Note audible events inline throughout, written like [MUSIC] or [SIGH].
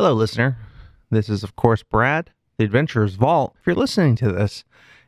Hello, listener. This is, of course, Brad, the Adventurer's Vault. If you're listening to this,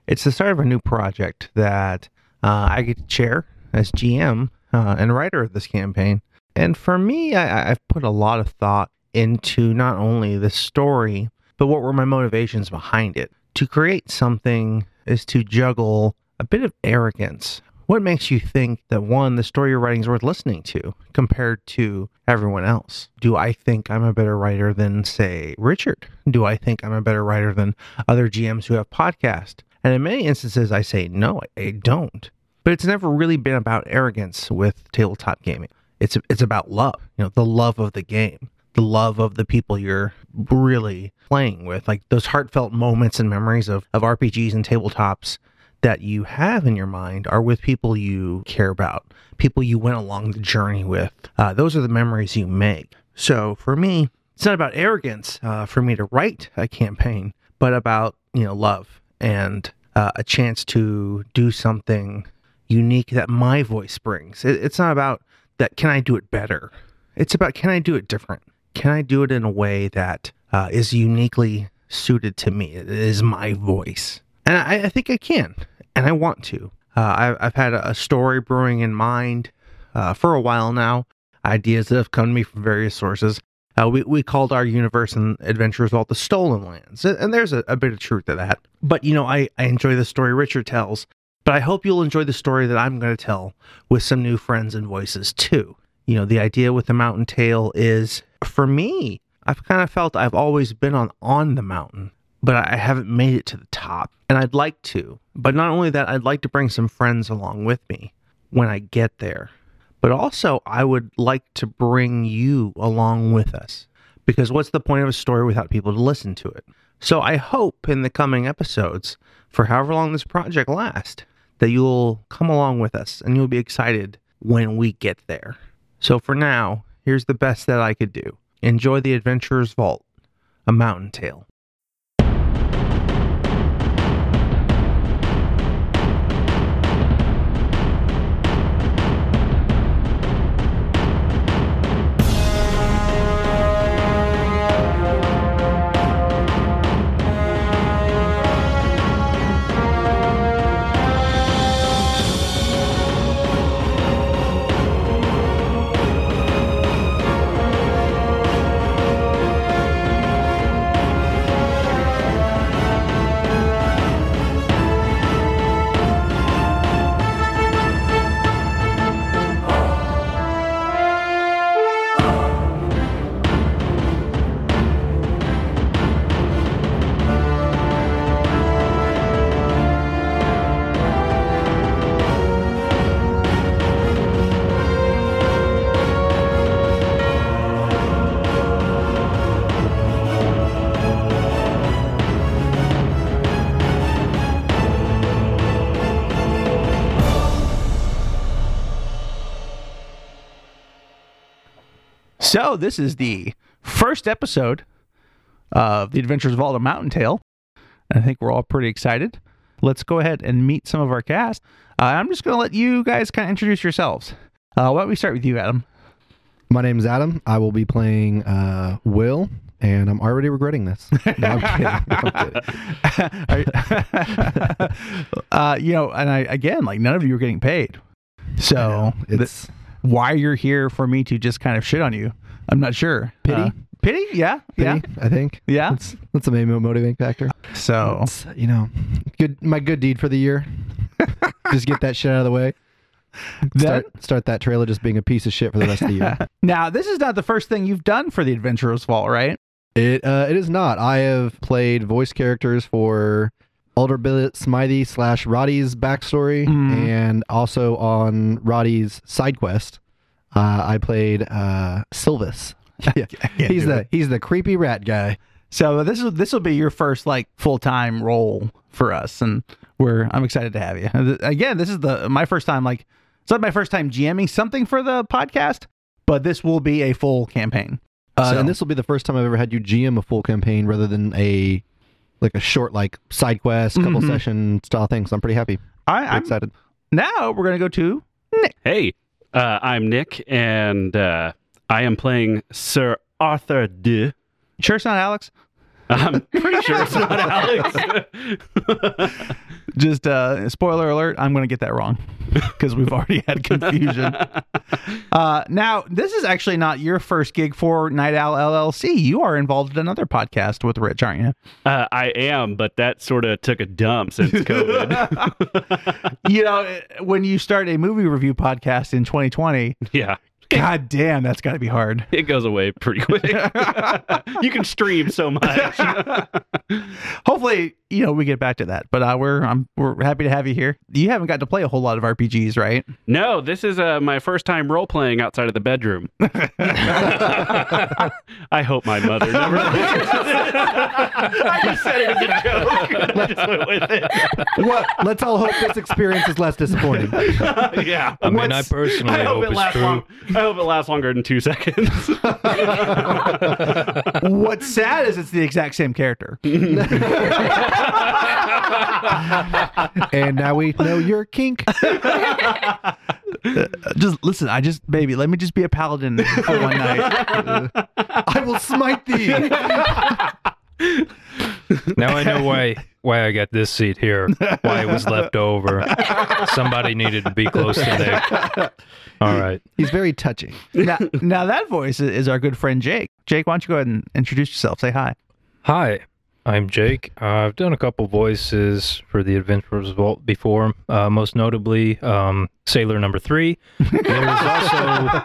it's the start of a new project that uh, I get to chair as GM uh, and writer of this campaign. And for me, I, I've put a lot of thought into not only the story, but what were my motivations behind it. To create something is to juggle a bit of arrogance. What makes you think that one, the story you're writing is worth listening to compared to everyone else? Do I think I'm a better writer than, say, Richard? Do I think I'm a better writer than other GMs who have podcasts? And in many instances, I say, no, I don't. But it's never really been about arrogance with tabletop gaming. It's it's about love, you know, the love of the game, the love of the people you're really playing with, like those heartfelt moments and memories of, of RPGs and tabletops that you have in your mind are with people you care about, people you went along the journey with. Uh, those are the memories you make. So for me, it's not about arrogance uh, for me to write a campaign, but about you know love and uh, a chance to do something unique that my voice brings. It, it's not about that. Can I do it better? It's about can I do it different? Can I do it in a way that uh, is uniquely suited to me? It is my voice, and I, I think I can, and I want to. Uh, I've, I've had a, story brewing in mind uh, for a while now. Ideas that have come to me from various sources. Uh, we, we called our universe and adventures Vault the Stolen Lands. And there's a, a, bit of truth to that. But, you know, I, I enjoy the story Richard tells, but I hope you'll enjoy the story that I'm going to tell with some new friends and voices too. You know, the idea with the mountain tale is for me, I've kind of felt I've always been on, on the mountain, but I haven't made it to the top. And I'd like to. But not only that, I'd like to bring some friends along with me when I get there but also I would like to bring you along with us. Because what's the point of a story without people to listen to it? So I hope in the coming episodes, for however long this project lasts, that you'll come along with us and you'll be excited when we get there. So for now, here's the best that I could do. Enjoy the Adventurer's Vault, a mountain tale. This is the first episode of The Adventurer's Vault, A Mountain Tale. I think we're all pretty excited. Let's go ahead and meet some of our cast. Uh, I'm just going to let you guys kind of introduce yourselves. Uh, why don't we start with you, Adam? My name is Adam. I will be playing uh, Will, and I'm already regretting this. No, I'm kidding. No, I'm kidding. [LAUGHS] uh, you know, and I again, like none of you are getting paid, so it's th- why you're here for me to just kind of shit on you. I'm not sure. Pity? Uh, pity? Yeah. Pity, yeah. I think. Yeah. That's, that's the main motivating factor. So, it's, you know, good my good deed for the year. [LAUGHS] just get that shit out of the way. Start, start that trailer just being a piece of shit for the rest of the year. [LAUGHS] now, this is not the first thing you've done for the Adventurer's Vault, right? It uh, it is not. I have played voice characters for Alder Billet Smythe slash Roddy's backstory, mm. and also on Roddy's side quest. Uh, I played uh, Silvis. [LAUGHS] [LAUGHS] yeah. he's the it. he's the creepy rat guy. So this is this will be your first like full time role for us, and we're I'm excited to have you. Again, this is the my first time like it's not my first time GMing something for the podcast, but this will be a full campaign. Uh, so. And this will be the first time I've ever had you GM a full campaign rather than a like a short like side quest, couple mm-hmm. session style thing. So I'm pretty happy. I, I'm excited. Now we're gonna go to Nick. Hey, uh, I'm Nick, and uh, I am playing Sir Arthur de Sure, it's not Alex. I'm pretty sure it's not [LAUGHS] Alex. [LAUGHS] Just uh, spoiler alert, I'm going to get that wrong [LAUGHS] because we've already had confusion. [LAUGHS] Uh, now, this is actually not your first gig for Night Owl LLC. You are involved in another podcast with Rich, aren't you? Uh, I am, but that sort of took a dump since COVID. [LAUGHS] You know, when you start a movie review podcast in 2020, yeah, [LAUGHS] god damn, that's got to be hard. [LAUGHS] it goes away pretty quick. [LAUGHS] you can stream so much. Hopefully, you know, we get back to that. But uh, we're I'm, we're happy to have you here. You haven't got to play a whole lot of RPGs, right? no, this is uh, my first time role playing outside of the bedroom. I hope my mother never. I just said it as a joke. and I just went with it. What? Let's all hope this experience is less disappointing. yeah. I mean, I personally I hope hope it's true. long. I hope it lasts longer than two seconds. [LAUGHS] What's sad is it's the exact same character. [LAUGHS] and now we know your kink. Uh, [LAUGHS] just listen, I just baby, let me just be a paladin for one night. I will smite thee. Now I know why why I got this seat here. Why it was left over. [LAUGHS] Somebody needed to be close to Nick. All right. He's very touchy. now, now that voice is- is our good friend Jake. Jake, why don't you go ahead and introduce yourself? Say hi. Hi, I'm Jake. Uh, I've done a couple voices for the Adventurers Vault before, uh, most notably um, Sailor Number Three. [LAUGHS] There's also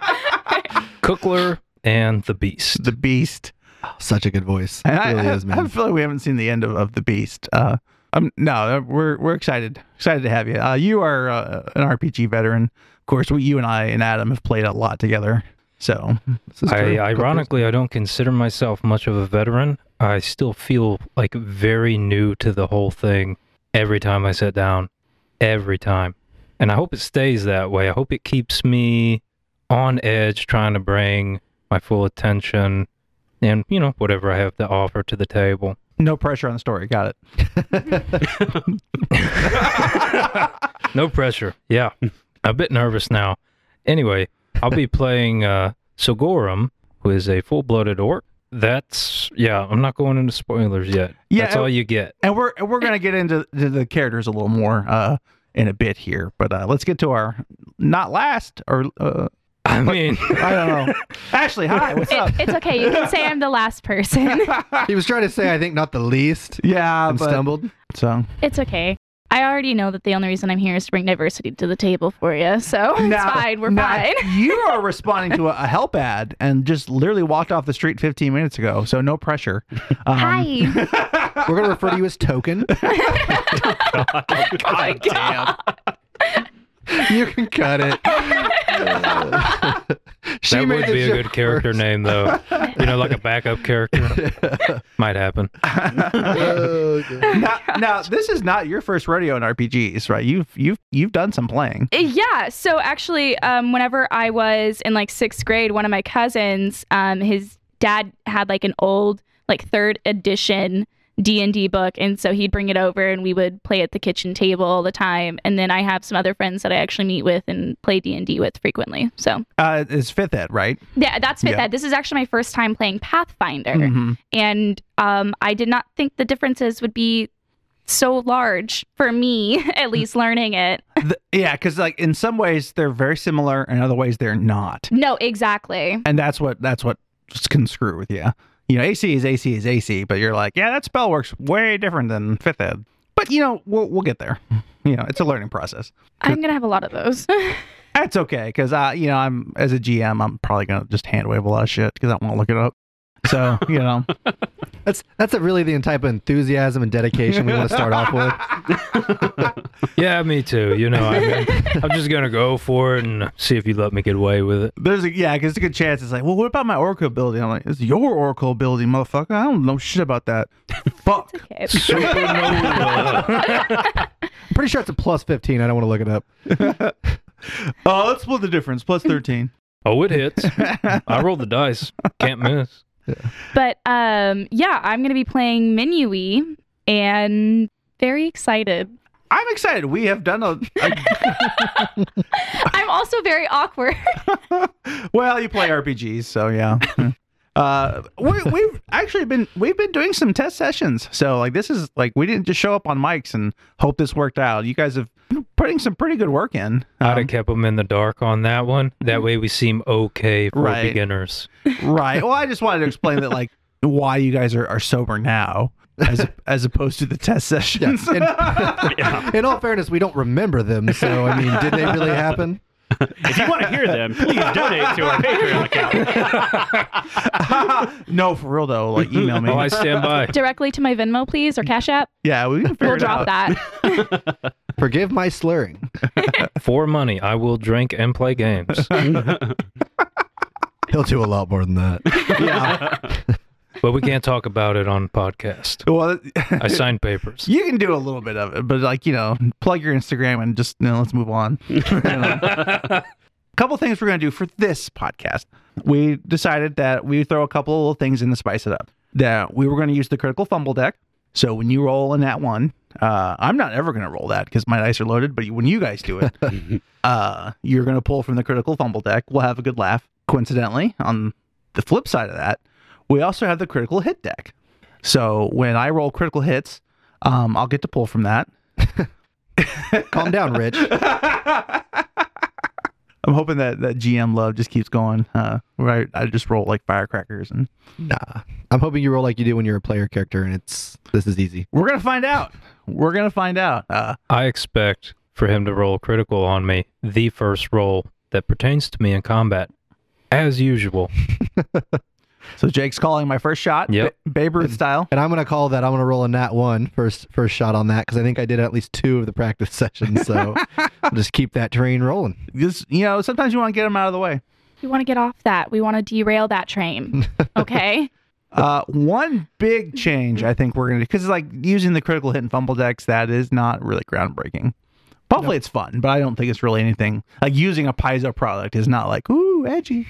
Cookler and the Beast. The Beast. Such a good voice. And I, really I, is, I feel like we haven't seen the end of, of the Beast. Uh, um, no, we're we're excited excited to have you. Uh, you are uh, an RPG veteran. Of course, we, you and I and Adam have played a lot together. So [LAUGHS] This is I, ironically, I don't consider myself much of a veteran. I still feel like very new to the whole thing every time I sit down, every time. And I hope it stays that way. I hope it keeps me on edge, trying to bring my full attention and, you know, whatever I have to offer to the table. no pressure on the story. Got it. [LAUGHS] No pressure. Yeah. I'm a bit nervous now. Anyway, I'll be playing uh, Sogorum, who is a full blooded orc. That's, yeah, I'm not going into spoilers yet. Yeah, That's uh, all you get. And we're we're gonna get into to the characters a little more uh, in a bit here. But uh, let's get to our not last or uh, I [LAUGHS] mean, I don't know. [LAUGHS] Ashley, hi. What's up? It, it's okay. You can say I'm the last person. [LAUGHS] He was trying to say, I think, not the least, Yeah, and but stumbled. so it's okay. I already know that the only reason I'm here is to bring diversity to the table for you. So it's Now- fine. We're now, fine. you are responding to a, a help ad and just literally walked off the street 15 minutes ago, so no pressure. Um, Hi. We're going to refer to you as Token. God damn. You can cut it. [LAUGHS] She that would be a good character first. name, though. You know, like a backup character. [LAUGHS] [LAUGHS] Might happen. Oh, Now, now, this is not your first rodeo in RPGs, right? You've you've you've done some playing. Yeah. So actually, um, whenever I was in like sixth grade, one of my cousins, um, his dad had like an old like third edition D and D book, and so he'd bring it over, and we would play at the kitchen table all the time. And then I have some other friends that I actually meet with and play D and D with frequently. So Uh, it's fifth ed, right? yeah, that's Fifth Yeah. Ed. This is actually my first time playing Pathfinder, Mhm. and um, I did not think the differences would be so large for me, [LAUGHS] at least learning it. The- yeah, because like in some ways they're very similar, and other ways they're not, No, exactly. and that's what that's what can screw with you. You know, AC is AC is AC, but you're like, yeah, that spell works way different than fifth ed. But you know, we'll we'll get there. [LAUGHS] You know, it's a learning process. I'm gonna have a lot of those. [LAUGHS] That's okay, because I, you know, I'm as a GM, I'm probably gonna just hand wave a lot of shit because I want to look it up. So you know, [LAUGHS] That's that's a really the type of enthusiasm and dedication we want to start off with. [LAUGHS] Yeah, me too. You know, I mean, I'm just going to go for it and see if you let me get away with it. there's a yeah, because it's a good chance. It's like, well, what about my oracle ability? I'm like, it's your oracle ability, motherfucker. I don't know shit about that. [LAUGHS] Fuck. okay. [LAUGHS] Supernova. I'm pretty sure it's a plus 15. I don't want to look it up. Oh, let's split the difference. Plus thirteen. Oh, it hits. I rolled the dice. Can't miss. [LAUGHS] But um, yeah, I'm gonna be playing Minui and very excited. I'm excited. We have done a, a [LAUGHS] [LAUGHS] I'm also very awkward. well, you play RPGs, so yeah. Uh, we, we've actually been we've been doing some test sessions. So like this is like we didn't just show up on mics and hope this worked out. You guys have putting some pretty good work in. I'd Um, have kept them in the dark on that one. That way we seem okay for Right. beginners. right. Well, I just wanted to explain that like why you guys are, are sober now as [LAUGHS] as opposed to the test sessions. And- [LAUGHS] Yeah. in all fairness, we don't remember them. So I mean, did they really happen? If you want to hear them, please donate to our Patreon account. [LAUGHS] no, for real though. Like email me. Oh, I stand by. Directly to my Venmo, please, or Cash App. yeah, we can figure We'll it drop out. that. Forgive my slurring. [LAUGHS] For money, I will drink and play games. He'll do a lot more than that. Yeah. but we can't talk about it on podcast. Well, I signed papers. you can do a little bit of it, but like you know, plug your Instagram and just you know, let's move on. You know. a couple things we're gonna do for this podcast. We decided that we throw a couple of little things in to spice it up. That we were going to use the critical fumble deck. So when you roll in that one, uh, I'm not ever going to roll that because my dice are loaded. But when you guys do it, [LAUGHS] uh, you're going to pull from the critical fumble deck. We'll have a good laugh. Coincidentally, on the flip side of that, we also have the critical hit deck. So when I roll critical hits, um, I'll get to pull from that. Calm down, Rich. [LAUGHS] I'm hoping that that GM love just keeps going. Uh, right, I just roll like firecrackers, and Nah. I'm hoping you roll like you do when you're a player character, and it's this is easy. we're gonna find out. We're gonna find out. Uh, I expect for him to roll critical on me, the first roll that pertains to me in combat, as usual. [LAUGHS] so Jake's calling my first shot, Yep. Ba- Babe Ruth style. And I'm gonna call that. I'm gonna roll a nat one first first shot on that because I think I did at least two of the practice [LAUGHS] sessions. So I'll [LAUGHS] just keep that train rolling. Just you know, sometimes you want to get them out of the way. We want to get off that. We want to derail that train. [LAUGHS] Okay. Uh, one big change I think we're gonna do because like using the critical hit and fumble decks that is not really groundbreaking. Hopefully it's fun, but I don't think it's really anything like using a Paizo product is not like ooh edgy.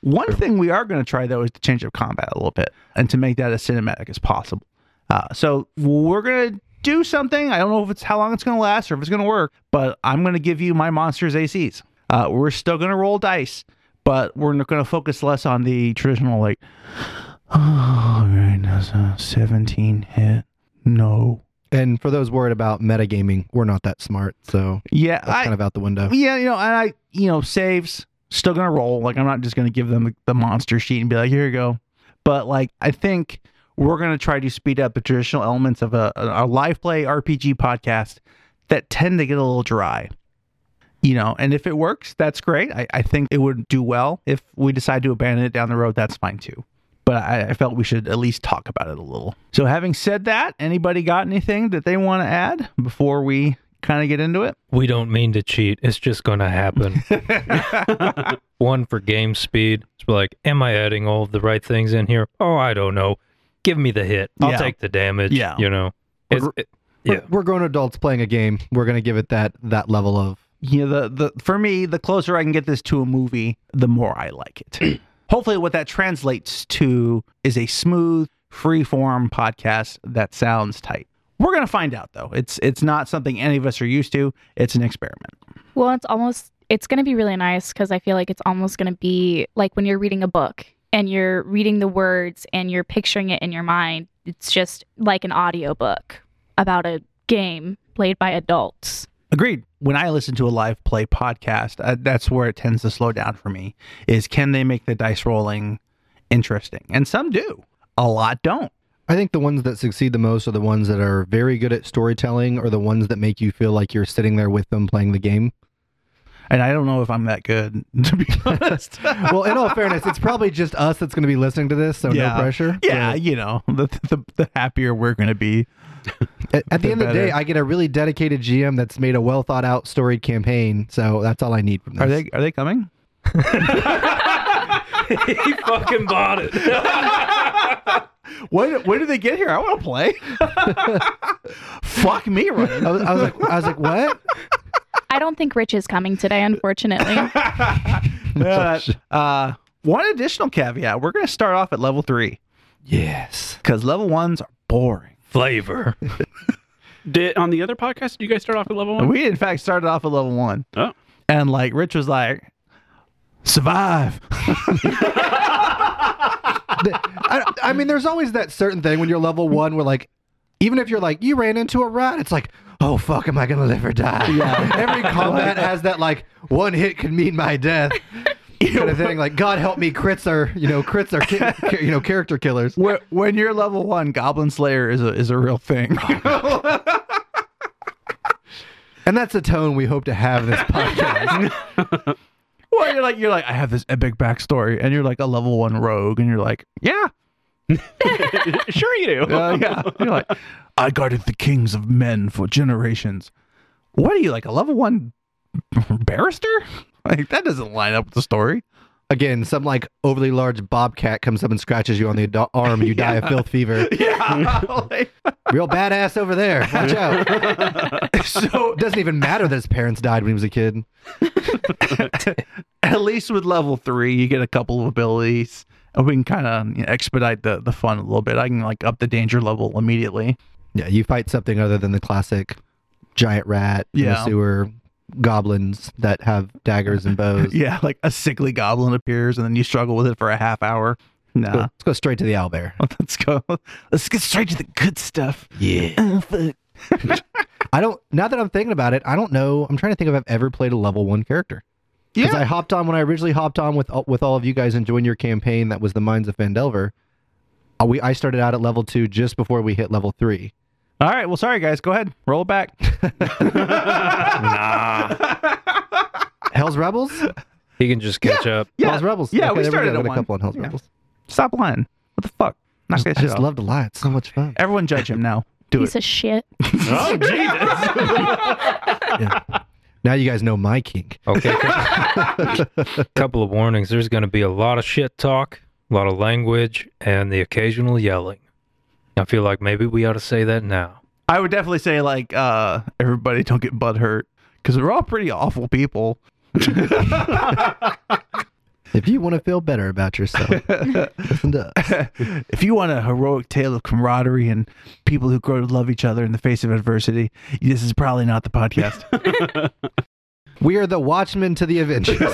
One thing we are going to try though is to change up combat a little bit and to make that as cinematic as possible. Uh, so we're gonna do something. I don't know if it's how long it's gonna last or if it's gonna work, but I'm gonna give you my monsters ACs. Uh, we're still gonna roll dice, but we're gonna focus less on the traditional like. [SIGHS] Oh, right, that's a 17 hit. No. And for those worried about metagaming, we're not that smart, so Yeah, that's I, kind of out the window. yeah, you know, and I, you know, saves still gonna roll. Like I'm not just gonna give them the, monster sheet and be like, here you go. But like I think we're gonna try to speed up the traditional elements of a, a live play RPG podcast that tend to get a little dry. You know, and if it works, that's great. I, I think it would do well. If we decide to abandon it down the road, that's fine too. But I, I felt we should at least talk about it a little. So having said that, anybody got anything that they want to add before we kind of get into it? We don't mean to cheat. It's just going to happen. [LAUGHS] One for game speed. It's like, am I adding all of the right things in here? Oh, I don't know. Give me the hit. I'll Yeah. take the damage. Yeah. You know. It's, We're- it- We're- yeah. We're, grown adults playing a game. We're gonna give it that that level of you know the the for me the closer i can get this to a movie the more i like it [CLEARS THROAT] hopefully what that translates to is a smooth free form podcast that sounds tight we're gonna find out though. It's it's not something any of us are used to. It's an experiment. Well, it's almost it's going to be really nice because I feel like it's almost going to be like when you're reading a book and you're reading the words and you're picturing it in your mind. It's just like an audiobook about a game played by adults. agreed. When i listen to a live play podcast uh, that's where it tends to slow down for me is can they make the dice rolling interesting? And some do. A lot don't I think the ones that succeed the most are the ones that are very good at storytelling or the ones that make you feel like you're sitting there with them playing the game. and i don't know if i'm that good [LAUGHS] to be [LAUGHS] honest Well, in all fairness, it's probably just us that's going to be listening to this, so Yeah. no pressure. Yeah, But you know, the, the the happier we're going to be. At, at the the end of the day. I get a really dedicated GM that's made a well thought out, storied campaign. So that's all I need from this. Are they are they coming? [LAUGHS] he fucking bought it. When when did they get here? I want to play. [LAUGHS] Fuck me, I running. was, I was like, I was like, what? I don't think Rich is coming today, unfortunately. [LAUGHS] Uh, uh, one additional caveat: we're going to start off at level three Yes. because level ones are boring. Flavor. [LAUGHS] Did on the other podcast? Did you guys start off at level one? We in fact started off at level one, Oh, and like Rich was like, "Survive." I, I mean, there's always that certain thing when you're level one where, like, even if you're like, you ran into a rat, it's like, oh, fuck, am I going to live or die? Yeah. Every combat has that, like, one hit could mean my death kind of thing. Like, God help me, crits are, you know, crits are, ki- you know, character killers. When, when you're level one, Goblin Slayer is a is a real thing. [LAUGHS] And that's the tone we hope to have this podcast. [LAUGHS] well, you're like you're like I have this epic backstory, and you're like a level one rogue, and you're like, yeah, [LAUGHS] sure you do. uh, yeah. You're like, I guarded the kings of men for generations. What are you like a level one barrister? [LAUGHS] Like that doesn't line up with the story. Again, some like overly large bobcat comes up and scratches you on the arm you [LAUGHS] die of filth fever. [LAUGHS] Yeah. [LAUGHS] Real badass over there. Watch out. so It doesn't even matter that his parents died when he was a kid. at least with level three, you get a couple of abilities, and we can kind of you know, expedite the the fun a little bit. I can like up the danger level immediately. Yeah, you fight something other than the classic giant rat in Yeah. the sewer goblins that have daggers and bows. [LAUGHS] Yeah, like a sickly goblin appears, and then you struggle with it for a half hour. Let's go, Nah, let's go straight to the owlbear. [LAUGHS] let's go. Let's get straight to the good stuff. Yeah. Oh, [LAUGHS] fuck. I don't, now that I'm thinking about it, I don't know. I'm trying to think if I've ever played a level one character. Because Yeah. I hopped on when I originally hopped on with with all of you guys and joined your campaign that was the Mines of Phandelver. Uh, we I started out at level two just before we hit level three. All right. Well, sorry guys. Go ahead. Roll it back. nah. [LAUGHS] Hell's Rebels. He can just catch up. Yeah. Hell's Rebels. Yeah, we there started go. at Got a one. couple on Hell's Yeah. Rebels. Stop lying. What the fuck? Knock I that just, I shit just off. love to lie. It's so much fun. Everyone judge him now. Do Piece it. of shit. [LAUGHS] oh Jesus! [LAUGHS] Now you guys know my kink. Okay. couple of warnings. There's going to be a lot of shit talk, a lot of language, and the occasional yelling. I feel like maybe we ought to say that now. I would definitely say like uh everybody don't get butt hurt because we're all pretty awful people. If you want to feel better about yourself, [LAUGHS] listen to us. if you want a heroic tale of camaraderie and people who grow to love each other in the face of adversity, this is probably not the podcast. [LAUGHS] We are the Watchmen to the Avengers. [LAUGHS] the,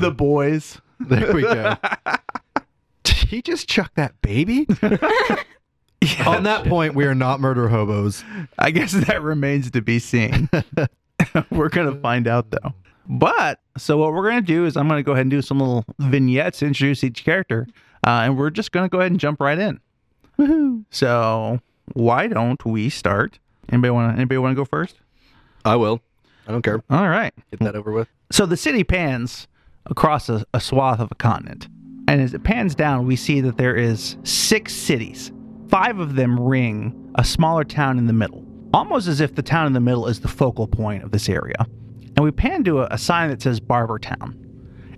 the boys. there we go. Did he just chuck that baby? [LAUGHS] On that point, we are not murder hobos. I guess that remains to be seen. [LAUGHS] we're gonna find out though. But so what we're gonna do is I'm gonna go ahead and do some little vignettes to introduce each character, uh, and we're just gonna go ahead and jump right in. Woohoo! So why don't we start? Anybody want to? Anybody want to go first? I will. I don't care. All right. Get that over with. So the city pans across a, a swath of a continent. And as it pans down, we see that there is six cities. Five of them ring a smaller town in the middle, almost as if the town in the middle is the focal point of this area. And we pan to a, a sign that says Barberton.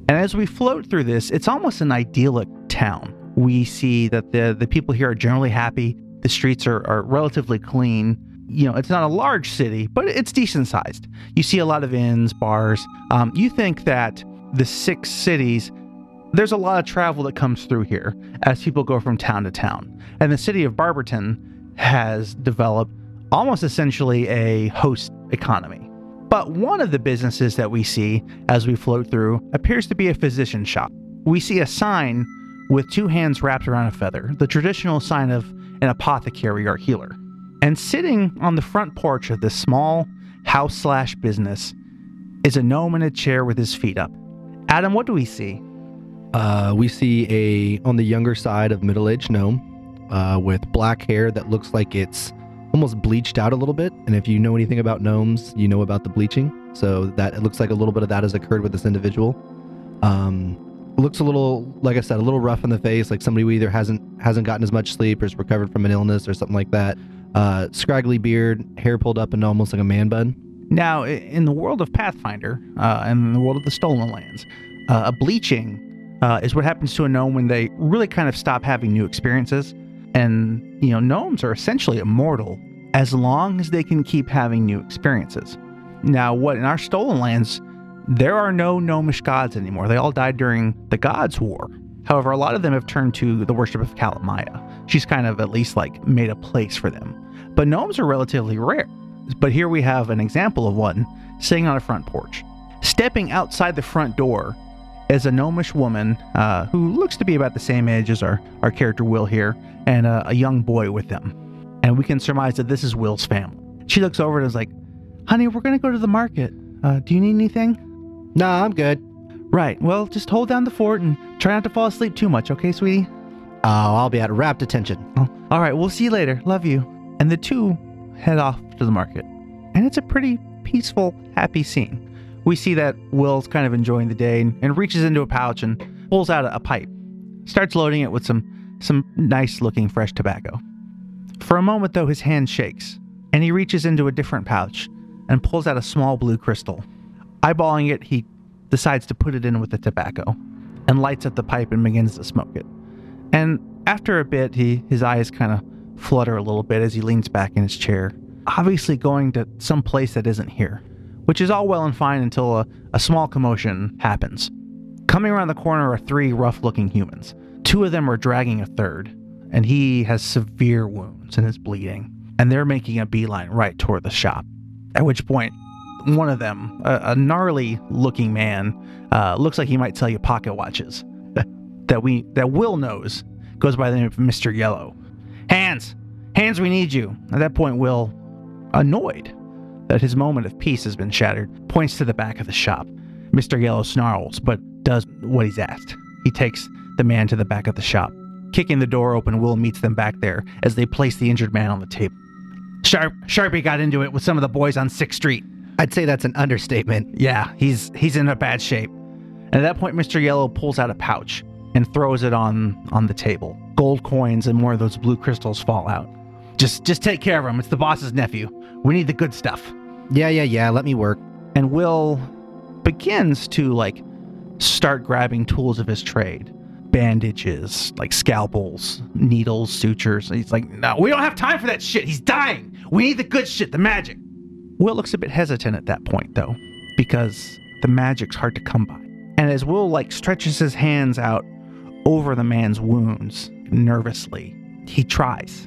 And as we float through this, it's almost an idyllic town. We see that the, the people here are generally happy. The streets are, are relatively clean. You know, it's not a large city, but it's decent sized. You see a lot of inns, bars. Um, you think that the six cities, there's a lot of travel that comes through here as people go from town to town. And the city of Barberton has developed almost essentially a host economy. But one of the businesses that we see as we float through appears to be a physician shop. We see a sign with two hands wrapped around a feather, the traditional sign of an apothecary or healer. And sitting on the front porch of this small house slash business is a gnome in a chair with his feet up. Adam, what do we see? Uh, we see a on the younger side of middle-aged gnome uh, with black hair that looks like it's almost bleached out a little bit. And if you know anything about gnomes, you know about the bleaching. So that it looks like a little bit of that has occurred with this individual. Um, looks a little, like I said, a little rough in the face, like somebody who either hasn't hasn't gotten as much sleep or has recovered from an illness or something like that. Uh, scraggly beard, hair pulled up into almost like a man bun. Now, in the world of Pathfinder, uh, and in the world of the Stolen Lands, uh, a bleaching uh, is what happens to a gnome when they really kind of stop having new experiences. And, you know, gnomes are essentially immortal as long as they can keep having new experiences. Now, what in our Stolen Lands, there are no gnomish gods anymore. They all died during the Gods' War. However, a lot of them have turned to the worship of Kalamaya. She's kind of at least like made a place for them. But gnomes are relatively rare. But here we have an example of one sitting on a front porch. Stepping outside the front door is a gnomish woman uh, who looks to be about the same age as our, our character Will here, and a, a young boy with them. And we can surmise that this is Will's family. She looks over and is like, Honey, we're going to go to the market. Uh, do you need anything? Nah, I'm good. Right. Well, just hold down the fort and try not to fall asleep too much, okay, sweetie? Oh, I'll be at rapt attention. Oh, all right. We'll see you later. Love you. And the two head off to the market. And it's a pretty peaceful, happy scene. We see that Will's kind of enjoying the day and, and reaches into a pouch and pulls out a, a pipe. Starts loading it with some some nice looking fresh tobacco. For a moment though, his hand shakes, and he reaches into a different pouch and pulls out a small blue crystal. Eyeballing it, he decides to put it in with the tobacco and lights up the pipe and begins to smoke it. And after a bit, he his eyes kind of flutter a little bit as he leans back in his chair, obviously going to some place that isn't here, which is all well and fine until a, a small commotion happens. Coming around the corner are three rough looking humans. Two of them are dragging a third, and he has severe wounds and is bleeding, and they're making a beeline right toward the shop. At which point, one of them, a, a gnarly looking man, uh, looks like he might sell you pocket watches [LAUGHS] that we that Will knows goes by the name of Mr. Yellow. Hands, hands, we need you. At that point, Will, annoyed that his moment of peace has been shattered, points to the back of the shop. Mr. Yellow snarls, but does what he's asked. He takes the man to the back of the shop. Kicking the door open, Will meets them back there as they place the injured man on the table. Sharp, Sharpie got into it with some of the boys on Sixth Street. I'd say that's an understatement. Yeah, he's he's in a bad shape. And at that point, Mr. Yellow pulls out a pouch and throws it on on the table. Gold coins and more of those blue crystals fall out. Just just take care of him. It's the boss's nephew. We need the good stuff. Yeah, yeah, yeah. Let me work. And Will begins to like start grabbing tools of his trade. Bandages, like scalpels, needles, sutures. He's like, no, we don't have time for that shit. He's dying. We need the good shit, the magic. Will looks a bit hesitant at that point, though, because the magic's hard to come by. And as Will like stretches his hands out over the man's wounds nervously, he tries.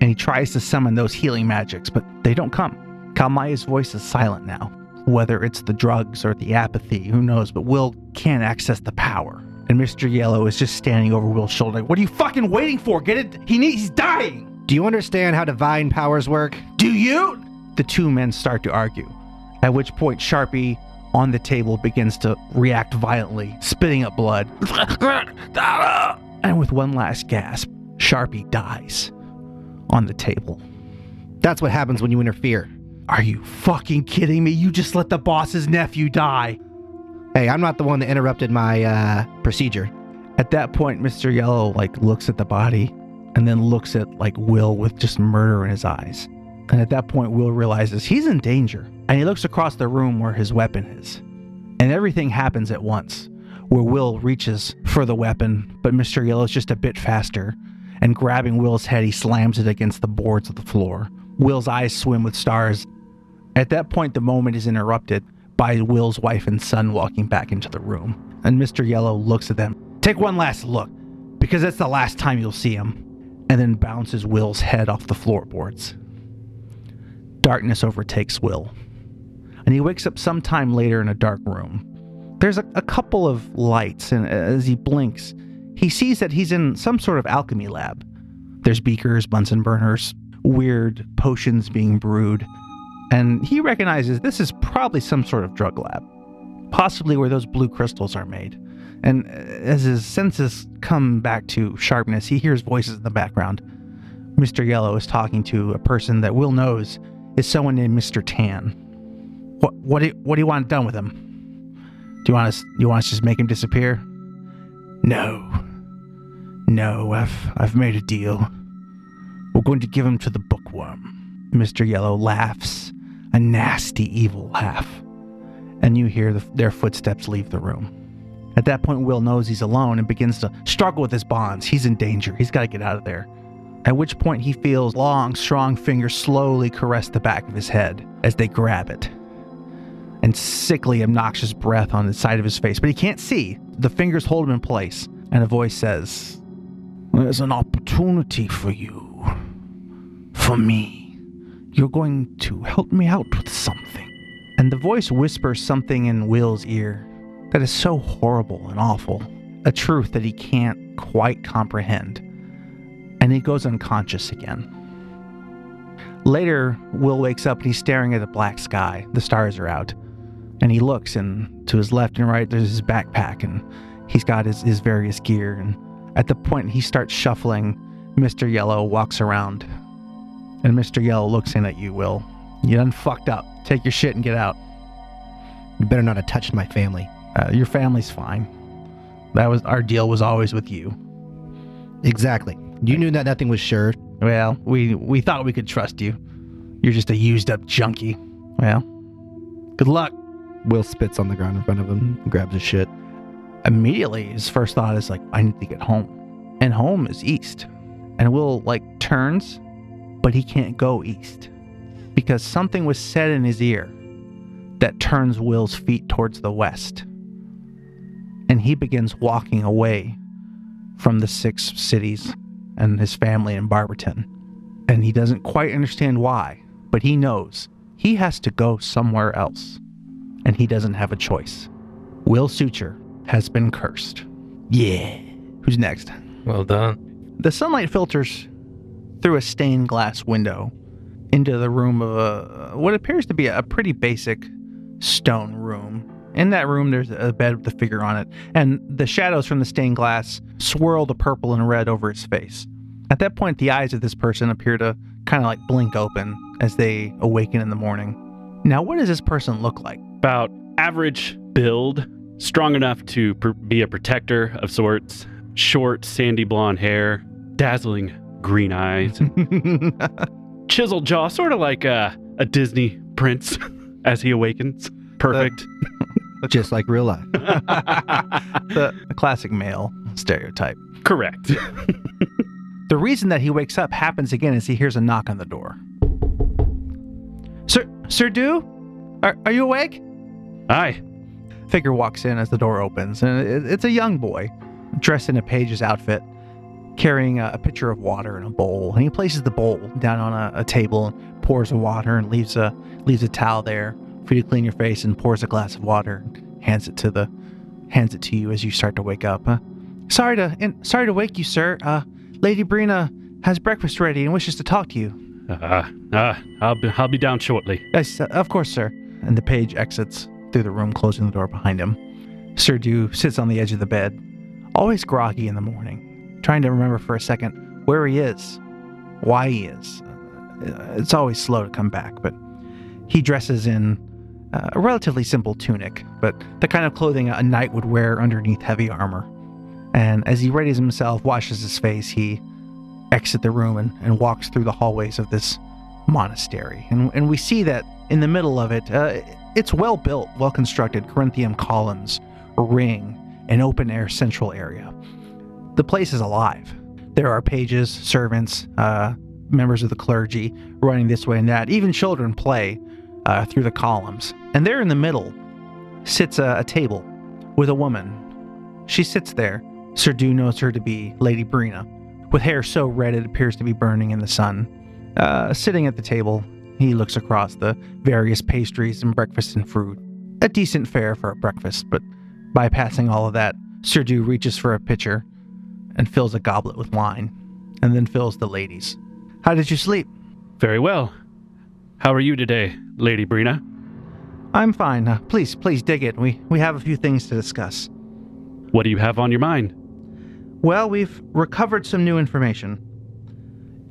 And he tries to summon those healing magics, but they don't come. Kalmaya's voice is silent now. Whether it's the drugs or the apathy, who knows, but Will can't access the power. And Mr. Yellow is just standing over Will's shoulder. Like, what are you fucking waiting for? Get it? He needs, he's dying. Do you understand how divine powers work? Do you? The two men start to argue, at which point Sharpie on the table begins to react violently, spitting up blood. [LAUGHS] and with one last gasp, Sharpie dies on the table. That's what happens when you interfere. Are you fucking kidding me? You just let the boss's nephew die. Hey, I'm not the one that interrupted my uh, procedure. At that point, Mr. Yellow like looks at the body and then looks at like Will with just murder in his eyes. And at that point, Will realizes he's in danger. And he looks across the room where his weapon is. And everything happens at once, where Will reaches for the weapon, but Mr. Yellow's just a bit faster. And grabbing Will's head, he slams it against the boards of the floor. Will's eyes swim with stars. At that point, the moment is interrupted by Will's wife and son walking back into the room. And Mr. Yellow looks at them. Take one last look, because that's the last time you'll see him. And then bounces Will's head off the floorboards. Darkness overtakes Will, and he wakes up sometime later in a dark room. There's a, a couple of lights, and as he blinks, he sees that he's in some sort of alchemy lab. There's beakers, Bunsen burners, weird potions being brewed, and he recognizes this is probably some sort of drug lab, possibly where those blue crystals are made. And as his senses come back to sharpness, he hears voices in the background. Mr. Yellow is talking to a person that Will knows is someone named Mr. Tan. What what do you, what do you want done with him? Do you want us you want us to just make him disappear? No. No, I've I've made a deal. We're going to give him to the bookworm. Mr. Yellow laughs, a nasty evil laugh. And you hear the, their footsteps leave the room. At that point, Will knows he's alone and begins to struggle with his bonds. He's in danger. He's got to get out of there. At which point, he feels long, strong fingers slowly caress the back of his head as they grab it. And sickly, obnoxious breath on the side of his face. But he can't see. The fingers hold him in place. And a voice says, There's an opportunity for you. For me. You're going to help me out with something. And the voice whispers something in Will's ear that is so horrible and awful, a truth that he can't quite comprehend. And he goes unconscious again. Later, Will wakes up and he's staring at the black sky. The stars are out. And he looks, and to his left and right, there's his backpack, and he's got his, his various gear. And at the point he starts shuffling, Mr. Yellow walks around. And Mr. Yellow looks in at you, Will. You done fucked up. Take your shit and get out. You better not have touched my family. Uh, your family's fine. That was our deal was always with you. Exactly. You knew that nothing was sure. Well, we we thought we could trust you. You're just a used up junkie. Well, good luck. Will spits on the ground in front of him and grabs his shit. Immediately, his first thought is like, I need to get home, and home is east. And Will like turns, but he can't go east because something was said in his ear that turns Will's feet towards the west. And he begins walking away from the six cities and his family in Barberton. And he doesn't quite understand why, but he knows he has to go somewhere else. And he doesn't have a choice. Will Suture has been cursed. Yeah. Who's next? Well done. The sunlight filters through a stained glass window into the room of a what appears to be a pretty basic stone room. In that room, there's a bed with a figure on it, and the shadows from the stained glass swirl the purple and red over its face. At that point, the eyes of this person appear to kind of like blink open as they awaken in the morning. Now, what does this person look like? About average build, strong enough to pr- be a protector of sorts, short, sandy blonde hair, dazzling green eyes, [LAUGHS] chiseled jaw, sort of like a, a Disney prince [LAUGHS] as he awakens. Perfect. [LAUGHS] Just like real life. the, the classic male stereotype. Correct. The reason that he wakes up happens again as he hears a knock on the door. Sir, Sir Do, are, are you awake? Aye. Figure walks in as the door opens, and it's a young boy, dressed in a page's outfit, carrying a, a pitcher of water and a bowl. And he places the bowl down on a, a table and pours the water and leaves a leaves a towel there for you to clean your face and pours a glass of water, and hands it to the hands it to you as you start to wake up. Uh, sorry to in, sorry to wake you, sir. Uh, Lady Brina has breakfast ready and wishes to talk to you. Uh, [LAUGHS] uh, I'll be, I'll be down shortly. Yes, uh, of course, sir. And the page exits through the room, closing the door behind him. Sir Dew sits on the edge of the bed, always groggy in the morning, trying to remember for a second where he is, why he is. Uh, It's always slow to come back, but he dresses in a relatively simple tunic, but the kind of clothing a knight would wear underneath heavy armor. And as he readies himself, washes his face, he exits the room and, and walks through the hallways of this monastery. And, and we see that in the middle of it, uh, it's well built, well constructed Corinthian columns, ring, an open air central area. The place is alive. There are pages, servants, uh, members of the clergy running this way and that. Even children play uh, through the columns. And there in the middle sits a, a table with a woman. She sits there. Sir Dew knows her to be Lady Brina, with hair so red it appears to be burning in the sun. Uh, sitting at the table, he looks across the various pastries and breakfast and fruit. A decent fare for a breakfast, but bypassing all of that, Sir Dew reaches for a pitcher and fills a goblet with wine, and then fills the lady's. How did you sleep? Very well. How are you today, Lady Brina? I'm fine. Uh, please, please dig it. We we have a few things to discuss. What do you have on your mind? Well, we've recovered some new information.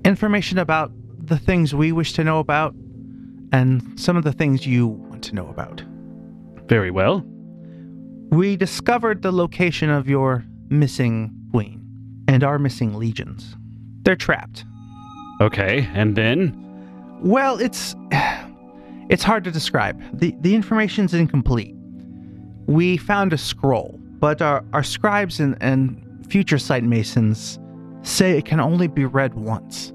Information about the things we wish to know about, and some of the things you want to know about. Very well. We discovered the location of your missing queen and our missing legions. They're trapped. Okay, and then? Well, it's [SIGHS] it's hard to describe. The the information's incomplete. We found a scroll, but our, our scribes and, and future site masons say it can only be read once.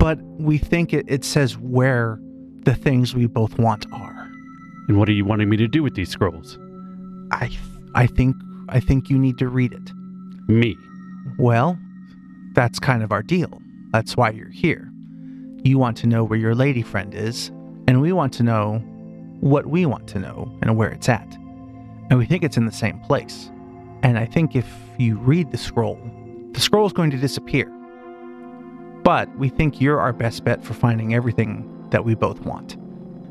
But we think it, it says where the things we both want are. And what are you wanting me to do with these scrolls? I th- I think I think you need to read it. Me. Well, that's kind of our deal. That's why you're here. You want to know where your lady friend is, and we want to know what we want to know and where it's at. and we think it's in the same place. And I think if you read the scroll, the scroll is going to disappear. But we think you're our best bet for finding everything that we both want.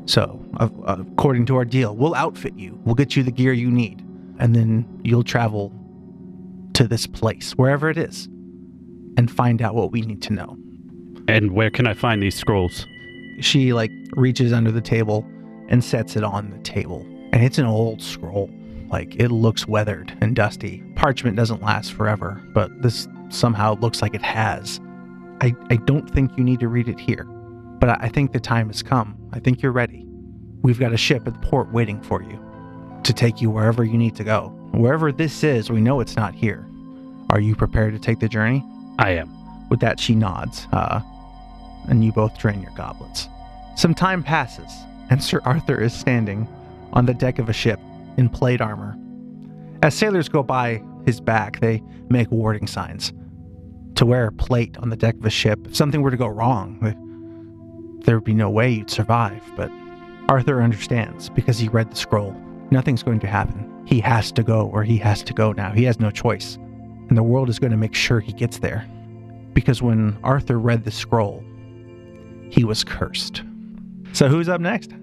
So, uh, according to our deal, we'll outfit you, we'll get you the gear you need, and then you'll travel to this place, wherever it is, and find out what we need to know. And where can I find these scrolls? She like reaches under the table and sets it on the table. And it's an old scroll. Like it looks weathered and dusty. Parchment doesn't last forever, but this somehow looks like it has. I, I don't think you need to read it here, but I, I think the time has come. I think you're ready. We've got a ship at the port waiting for you to take you wherever you need to go. Wherever this is, we know it's not here. Are you prepared to take the journey? I am. With that, she nods, uh, and you both drain your goblets. Some time passes, and Sir Arthur is standing on the deck of a ship in plate armor. As sailors go by his back, they make warding signs. To wear a plate on the deck of a ship, if something were to go wrong, eh, there would be no way you'd survive. But Arthur understands because he read the scroll. Nothing's going to happen. He has to go where he has to go now. He has no choice. And the world is going to make sure he gets there. Because when Arthur read the scroll, he was cursed. So who's up next?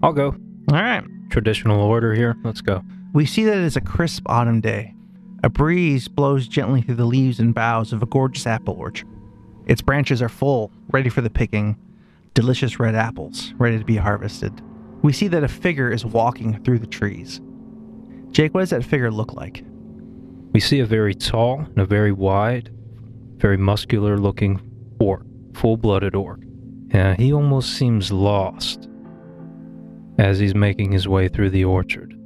I'll go. All right. Traditional order here. Let's go. We see that it is a crisp autumn day. A breeze blows gently through the leaves and boughs of a gorgeous apple orchard. Its branches are full, ready for the picking, delicious red apples, ready to be harvested. We see that a figure is walking through the trees. Jake, what does that figure look like? We see a very tall and a very wide, very muscular looking orc, full blooded orc. Yeah, he almost seems lost as he's making his way through the orchard.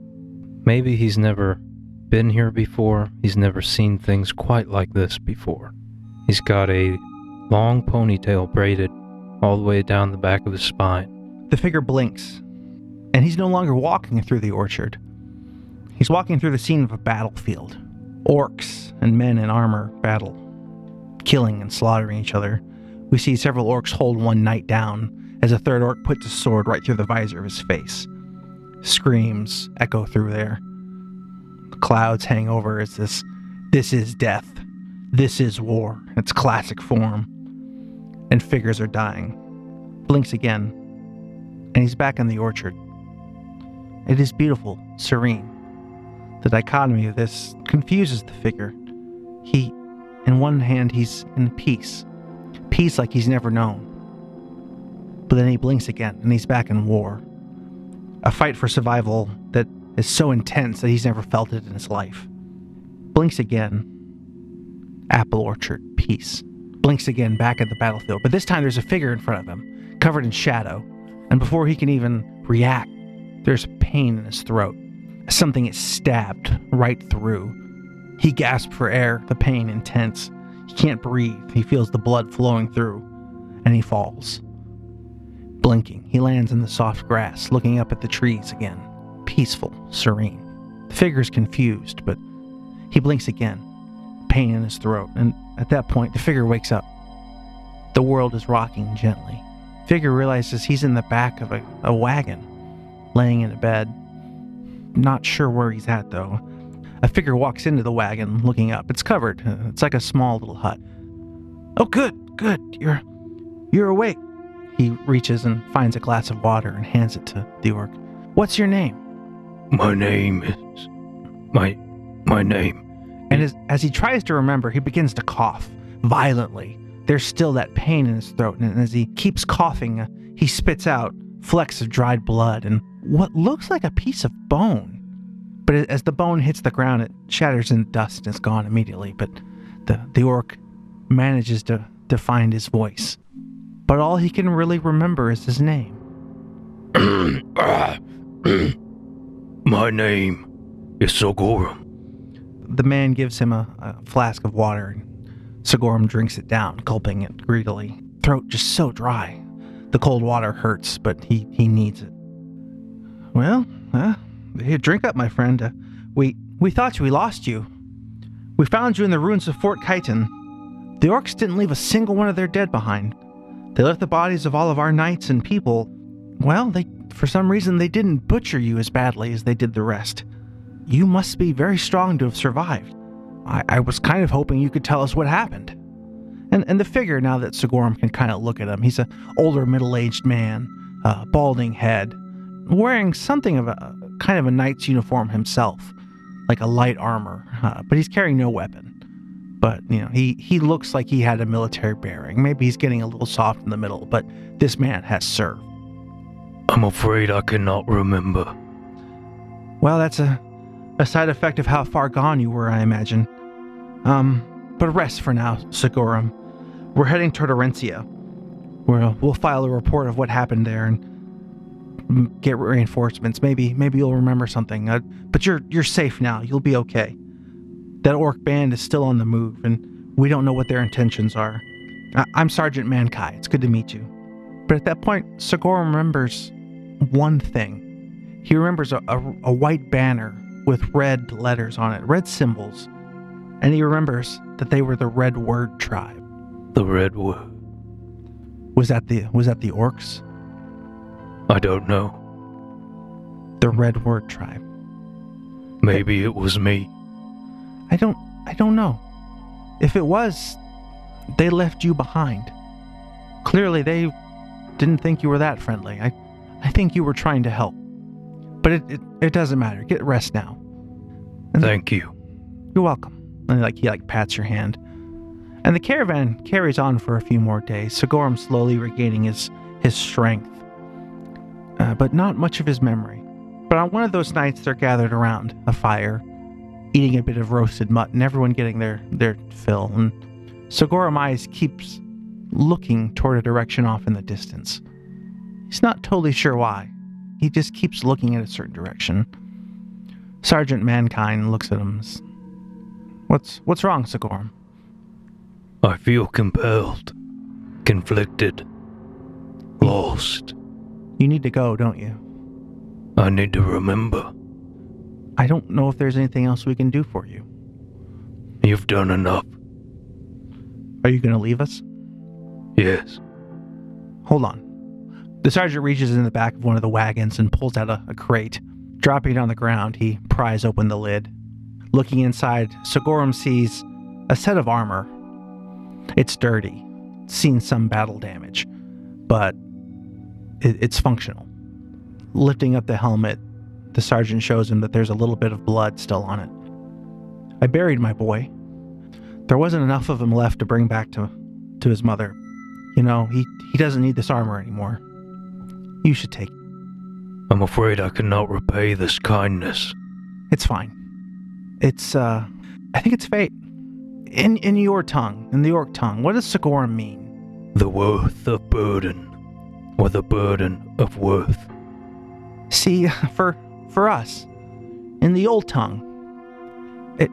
Maybe he's never been here before, he's never seen things quite like this before. He's got a long ponytail braided all the way down the back of his spine. The figure blinks, and he's no longer walking through the orchard. He's walking through the scene of a battlefield. Orcs and men in armor battle, killing and slaughtering each other. We see several orcs hold one knight down as a third orc puts a sword right through the visor of his face. Screams echo through there. Clouds hang over as this this is death. This is war. Its classic form. And figures are dying. Blinks again. And he's back in the orchard. It is beautiful, serene. The dichotomy of this confuses the figure. He, in one hand, he's in peace. Peace like he's never known. But then he blinks again and he's back in war. A fight for survival that is so intense that he's never felt it in his life. Blinks again. Apple orchard, peace. Blinks again back at the battlefield, but this time there's a figure in front of him, covered in shadow. And before he can even react, there's pain in his throat. Something is stabbed right through. He gasps for air, the pain intense. He can't breathe. He feels the blood flowing through, and he falls. Blinking, he lands in the soft grass, looking up at the trees again. Peaceful, serene. The figure's confused, but he blinks again, pain in his throat, and at that point, the figure wakes up. The world is rocking gently. Figure realizes he's in the back of a, a wagon, laying in a bed. Not sure where he's at, though. A figure walks into the wagon, looking up. It's covered. It's like a small little hut. Oh, good, good. You're, you're awake. He reaches and finds a glass of water and hands it to the orc. What's your name? My name is. My. My name. And as, as he tries to remember, he begins to cough violently. There's still that pain in his throat, and as he keeps coughing, uh, he spits out flecks of dried blood and what looks like a piece of bone. But as the bone hits the ground, it shatters in dust and is gone immediately. But the, the orc manages to, to find his voice. But all he can really remember is his name. [CLEARS THROAT] [CLEARS THROAT] My name is Sogorum. The man gives him a, a flask of water, and Sigorum drinks it down, gulping it greedily. Throat just so dry. The cold water hurts, but he, he needs it. Well, uh, here, drink up, my friend. Uh, we we thought we lost you. We found you in the ruins of Fort Chiton. The orcs didn't leave a single one of their dead behind. They left the bodies of all of our knights and people. Well, they for some reason they didn't butcher you as badly as they did the rest. you must be very strong to have survived. I, I was kind of hoping you could tell us what happened. And, and the figure, now that Sigorum can kind of look at him, he's an older middle aged man, balding head, wearing something of a kind of a knight's uniform himself, like a light armor, uh, but he's carrying no weapon. But, you know, he, he looks like he had a military bearing. Maybe he's getting a little soft in the middle, but this man has served. I'm afraid I cannot remember. Well, that's a, a side effect of how far gone you were, I imagine. Um, but rest for now, Sigorum. We're heading toward Orencia. We'll, we'll file a report of what happened there and get reinforcements. Maybe maybe you'll remember something. Uh, but you're you're safe now. You'll be okay. That orc band is still on the move, and we don't know what their intentions are. I- I'm Sergeant Mankai. It's good to meet you. But at that point, Sigorum remembers one thing. He remembers a, a, a white banner with red letters on it, red symbols, and he remembers that they were the Red Word tribe. The red word. Was that the was that the orcs? I don't know. The Red Word tribe. Maybe it was me. I don't I don't know. If it was, they left you behind. Clearly they didn't think you were that friendly. I I think you were trying to help. But it it, it doesn't matter. Get rest now. And Thank you. You're welcome. And like he like pats your hand. And the caravan carries on for a few more days, Sigorum slowly regaining his his strength. Uh, but not much of his memory. But on one of those nights they're gathered around a fire, eating a bit of roasted mutton, everyone getting their, their fill, and Sigorum Eyes keeps looking toward a direction off in the distance. He's not totally sure why. He just keeps looking at a certain direction. Sergeant Mankind looks at him. What's what's wrong, Sigorum? I feel compelled, conflicted, lost. You need to go, don't you? I need to remember. I don't know if there's anything else we can do for you. You've done enough. Are you going to leave us? Yes. Hold on. The sergeant reaches in the back of one of the wagons and pulls out a, a crate. Dropping it on the ground, he pries open the lid. Looking inside, Sigorum sees a set of armor. It's dirty, seen some battle damage, but it, it's functional. Lifting up the helmet, the sergeant shows him that there's a little bit of blood still on it. I buried my boy. There wasn't enough of him left to bring back to, to his mother. You know, he, he doesn't need this armor anymore. You should take it. I'm afraid I cannot repay this kindness. It's fine. It's, uh, I think it's fate. In, in your tongue, in the orc tongue, what does Sigorum mean? The worth of burden, or the burden of worth. See, [LAUGHS] for, for us, in the old tongue, it,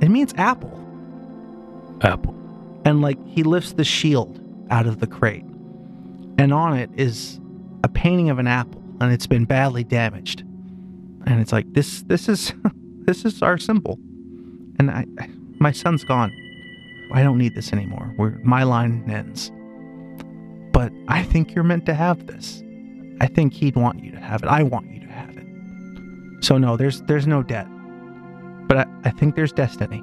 it means apple. Apple. And like, he lifts the shield out of the crate. And on it is a painting of an apple, and it's been badly damaged. And it's like, this, this is, [LAUGHS] this is our symbol. And I, I- my son's gone. I don't need this anymore. We're, my line ends. But I think you're meant to have this. I think he'd want you to have it. I want you to have it. So no, there's there's no debt. But I, I think there's destiny.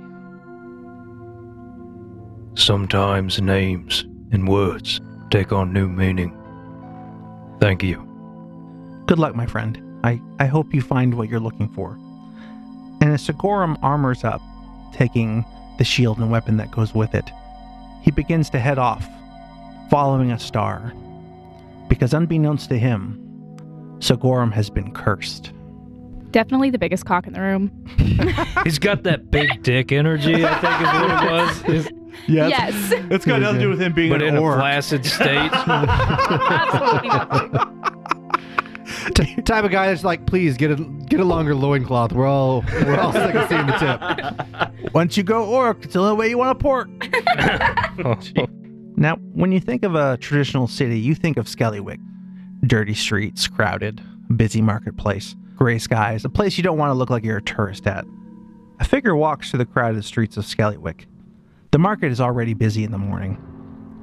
Sometimes names and words take on new meaning. Thank you. Good luck, my friend. I, I hope you find what you're looking for. And as Sigorum armors up, taking the shield and weapon that goes with it, he begins to head off, following a star. Because unbeknownst to him, Sigorum has been cursed. Definitely the biggest cock in the room. [LAUGHS] He's got that big dick energy, I think is what it was. Is- [LAUGHS] Yeah, yes. it's got nothing to do with him being but an in a orc. flaccid state. [LAUGHS] Absolutely nothing. T- type of guy that's like, please get a get a longer loincloth. We're all we're all sick of seeing the tip. Once you go orc, it's the only way you want to pork. [LAUGHS] [LAUGHS] Now, when you think of a traditional city, you think of Skellywick. Dirty streets, crowded, busy marketplace, gray skies, a place you don't want to look like you're a tourist at. A figure walks through the crowded streets of Skellywick. The market is already busy in the morning.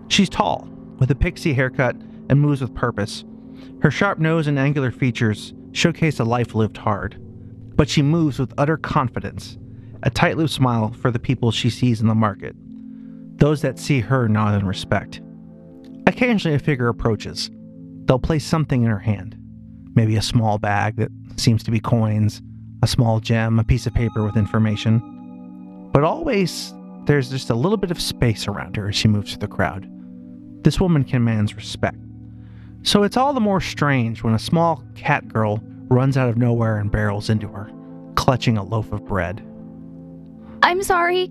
She's tall, with a pixie haircut, and moves with purpose. Her sharp nose and angular features showcase a life lived hard. but she moves with utter confidence, a tight lipped smile for the people she sees in the market. Those that see her nod in respect. Occasionally, a figure approaches. They'll place something in her hand maybe a small bag that seems to be coins, a small gem, a piece of paper with information. But always, there's just a little bit of space around her as she moves through the crowd. This woman commands respect. So it's all the more strange when a small cat girl runs out of nowhere and barrels into her, clutching a loaf of bread. I'm sorry.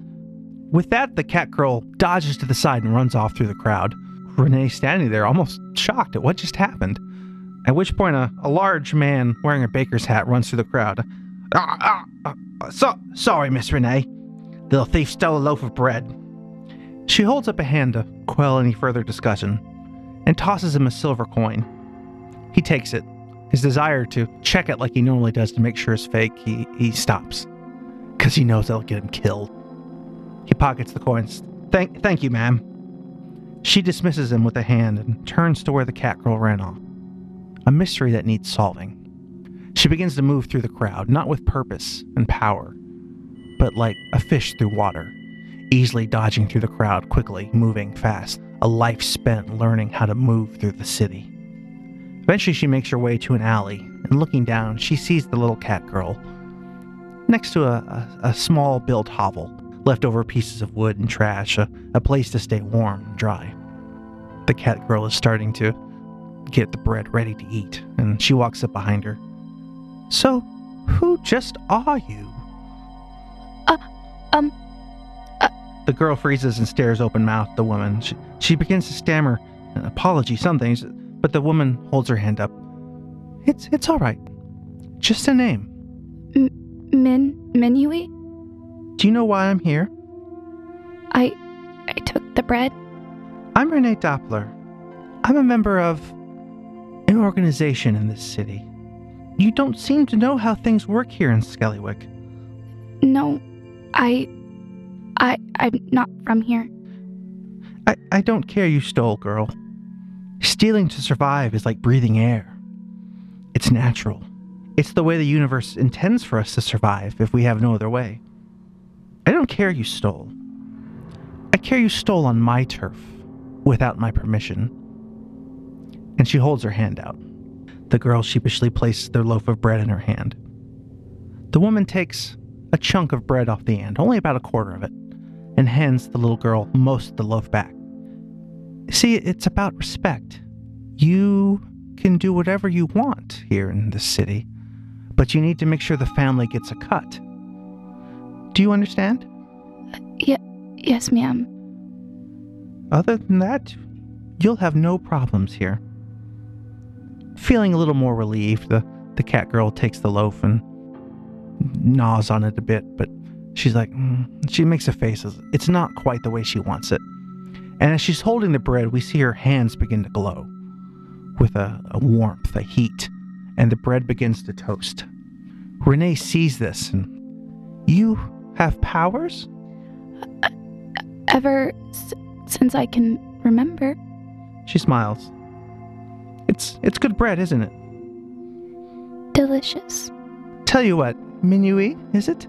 With that, the cat girl dodges to the side and runs off through the crowd. Renee standing there, almost shocked at what just happened. At which point, a, a large man wearing a baker's hat runs through the crowd. Ah, ah, ah, so, sorry, Miss Renee. The thief stole a loaf of bread. She holds up a hand to quell any further discussion and tosses him a silver coin. He takes it. His desire to check it like he normally does to make sure it's fake, he, he stops. Because he knows that'll get him killed. He pockets the coins. Thank, thank you, ma'am. She dismisses him with a hand and turns to where the cat girl ran off a mystery that needs solving. She begins to move through the crowd, not with purpose and power, but like a fish through water, easily dodging through the crowd, quickly, moving fast, a life spent learning how to move through the city. Eventually, she makes her way to an alley, and looking down, she sees the little cat girl next to a, a, a small built hovel, leftover pieces of wood and trash, a, a place to stay warm and dry. The cat girl is starting to get the bread ready to eat, and she walks up behind her. So, who just are you? Uh, um, uh. The girl freezes and stares open mouthed at the woman. She, she begins to stammer an apology, some things, but the woman holds her hand up. It's it's all right. Just a name. M- Min Minui? Do you know why I'm here? I I took the bread. I'm Renee Doppler. I'm a member of an organization in this city. You don't seem to know how things work here in Skellywick. No, I I I'm not from here. I, I don't care you stole, girl. Stealing to survive is like breathing air. It's natural. It's the way the universe intends for us to survive if we have no other way. I don't care you stole. I care you stole on my turf without my permission. And she holds her hand out. The girl sheepishly places their loaf of bread in her hand. The woman takes a chunk of bread off the end, only about a quarter of it, and hands the little girl most of the loaf back. See, it's about respect. You can do whatever you want here in this city, but you need to make sure the family gets a cut. Do you understand? Uh, yeah, yes, ma'am. Other than that, you'll have no problems here. Feeling a little more relieved, the, the cat girl takes the loaf and gnaws on it a bit, but she's like, mm. she makes a face. It's not quite the way she wants it. And as she's holding the bread, we see her hands begin to glow with a, a warmth, a heat, and the bread begins to toast. Renee sees this and, You have powers? Ever s- since I can remember. She smiles. It's it's good bread, isn't it? Delicious. Tell you what, Minui, is it?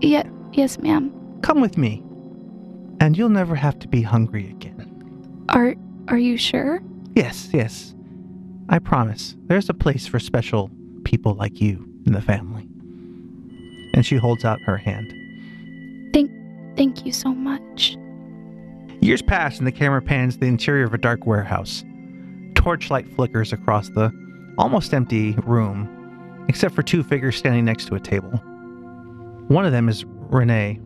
Yeah, yes, ma'am. Come with me. And you'll never have to be hungry again. Are are you sure? Yes, yes. I promise. There's a place for special people like you in the family. And she holds out her hand. Thank thank you so much. Years pass and the camera pans the interior of a dark warehouse. Torchlight flickers across the almost empty room, except for two figures standing next to a table. One of them is Renee.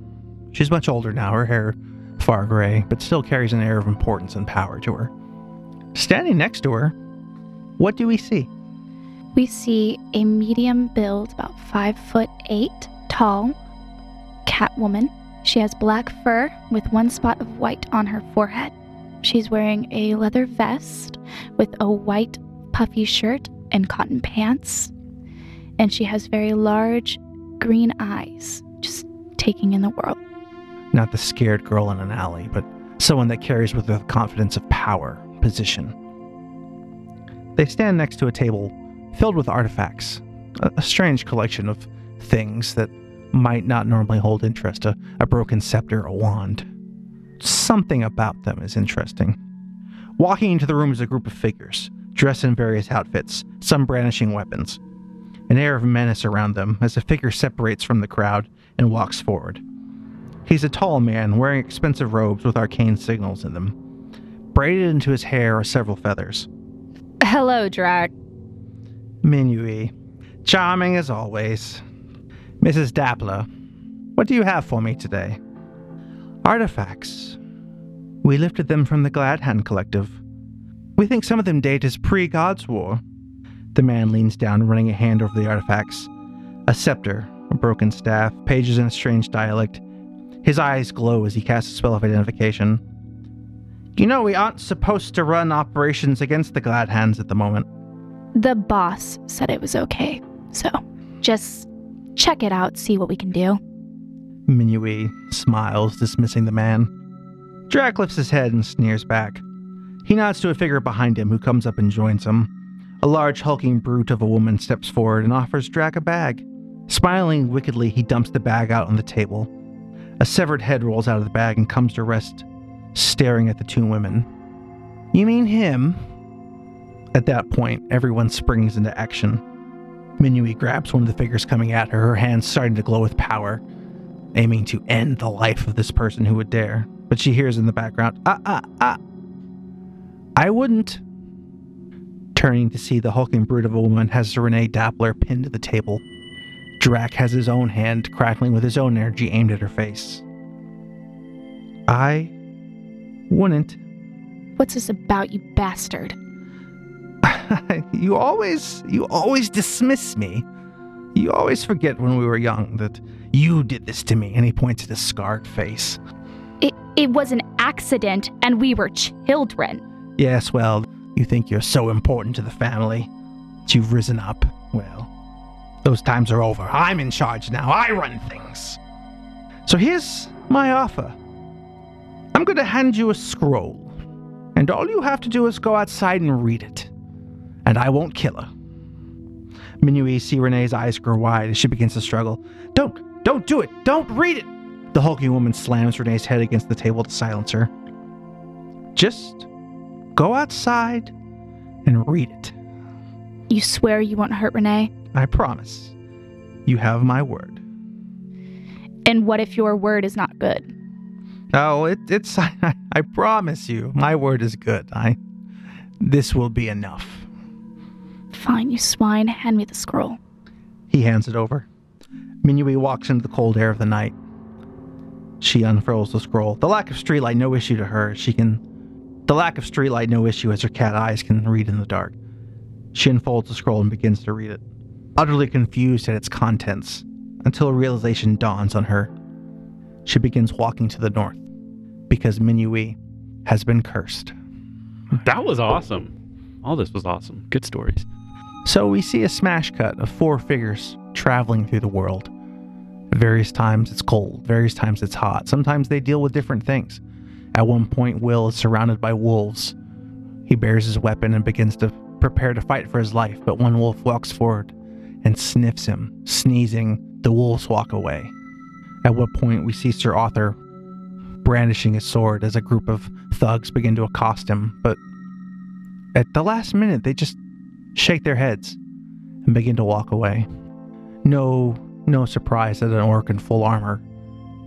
She's much older now, her hair far gray, but still carries an air of importance and power to her. Standing next to her, what do we see? We see a medium build, about five foot eight tall, cat woman. She has black fur with one spot of white on her forehead. She's wearing a leather vest with a white puffy shirt and cotton pants. And she has very large green eyes, just taking in the world. Not the scared girl in an alley, but someone that carries with her the confidence of power, position. They stand next to a table filled with artifacts, a, a strange collection of things that might not normally hold interest a, a broken scepter, a wand. Something about them is interesting. Walking into the room is a group of figures, dressed in various outfits, some brandishing weapons. An air of menace around them as a figure separates from the crowd and walks forward. He's a tall man wearing expensive robes with arcane signals in them. Braided into his hair are several feathers. Hello, Drac. Minui. Charming as always. Mrs. Dappler, what do you have for me today? Artifacts. We lifted them from the Gladhand Collective. We think some of them date as pre God's War. The man leans down, running a hand over the artifacts. A scepter, a broken staff, pages in a strange dialect. His eyes glow as he casts a spell of identification. You know, we aren't supposed to run operations against the Glad Hands at the moment. The boss said it was okay. So just check it out, see what we can do. Minui smiles, dismissing the man. Drac lifts his head and sneers back. He nods to a figure behind him who comes up and joins him. A large, hulking brute of a woman steps forward and offers Drac a bag. Smiling wickedly, he dumps the bag out on the table. A severed head rolls out of the bag and comes to rest, staring at the two women. You mean him? At that point, everyone springs into action. Minui grabs one of the figures coming at her, her hands starting to glow with power, aiming to end the life of this person who would dare. But she hears in the background, ah, ah, ah. I wouldn't. Turning to see the hulking brute of a woman has Renee Dappler pinned to the table. Drac has his own hand crackling with his own energy aimed at her face. I wouldn't. What's this about, you bastard? [LAUGHS] you always you always dismiss me. You always forget when we were young that you did this to me and he points at his scarred face. It it was an accident and we were children. Yes, well, you think you're so important to the family that you've risen up. Well, those times are over. I'm in charge now. I run things. So here's my offer. I'm going to hand you a scroll, and all you have to do is go outside and read it. And I won't kill her. Minui see Renee's eyes grow wide as she begins to struggle. Don't, don't do it. Don't read it. The hulking woman slams Renee's head against the table to silence her. Just go outside and read it. You swear you won't hurt Renee? I promise. You have my word. And what if your word is not good? Oh, it, it's. I, [LAUGHS] I promise you, my word is good. I. This will be enough. Fine, you swine. Hand me the scroll. He hands it over. Minui walks into the cold air of the night. She unfurls the scroll. The lack of streetlight, no issue to her. She can. The lack of streetlight, no issue as her cat eyes can read in the dark. She unfolds the scroll and begins to read it, utterly confused at its contents, until a realization dawns on her. She begins walking to the north, because Minui has been cursed. That was awesome. All this was awesome. Good stories. So we see a smash cut of four figures traveling through the world. Various times it's cold, various times it's hot. Sometimes they deal with different things. At one point, Will is surrounded by wolves. He bares his weapon and begins to prepare to fight for his life, but one wolf walks forward and sniffs him. Sneezing, the wolves walk away. At what point we see Sir Arthur brandishing his sword as a group of thugs begin to accost him, but at the last minute they just shake their heads and begin to walk away. No, no surprise that an orc in full armor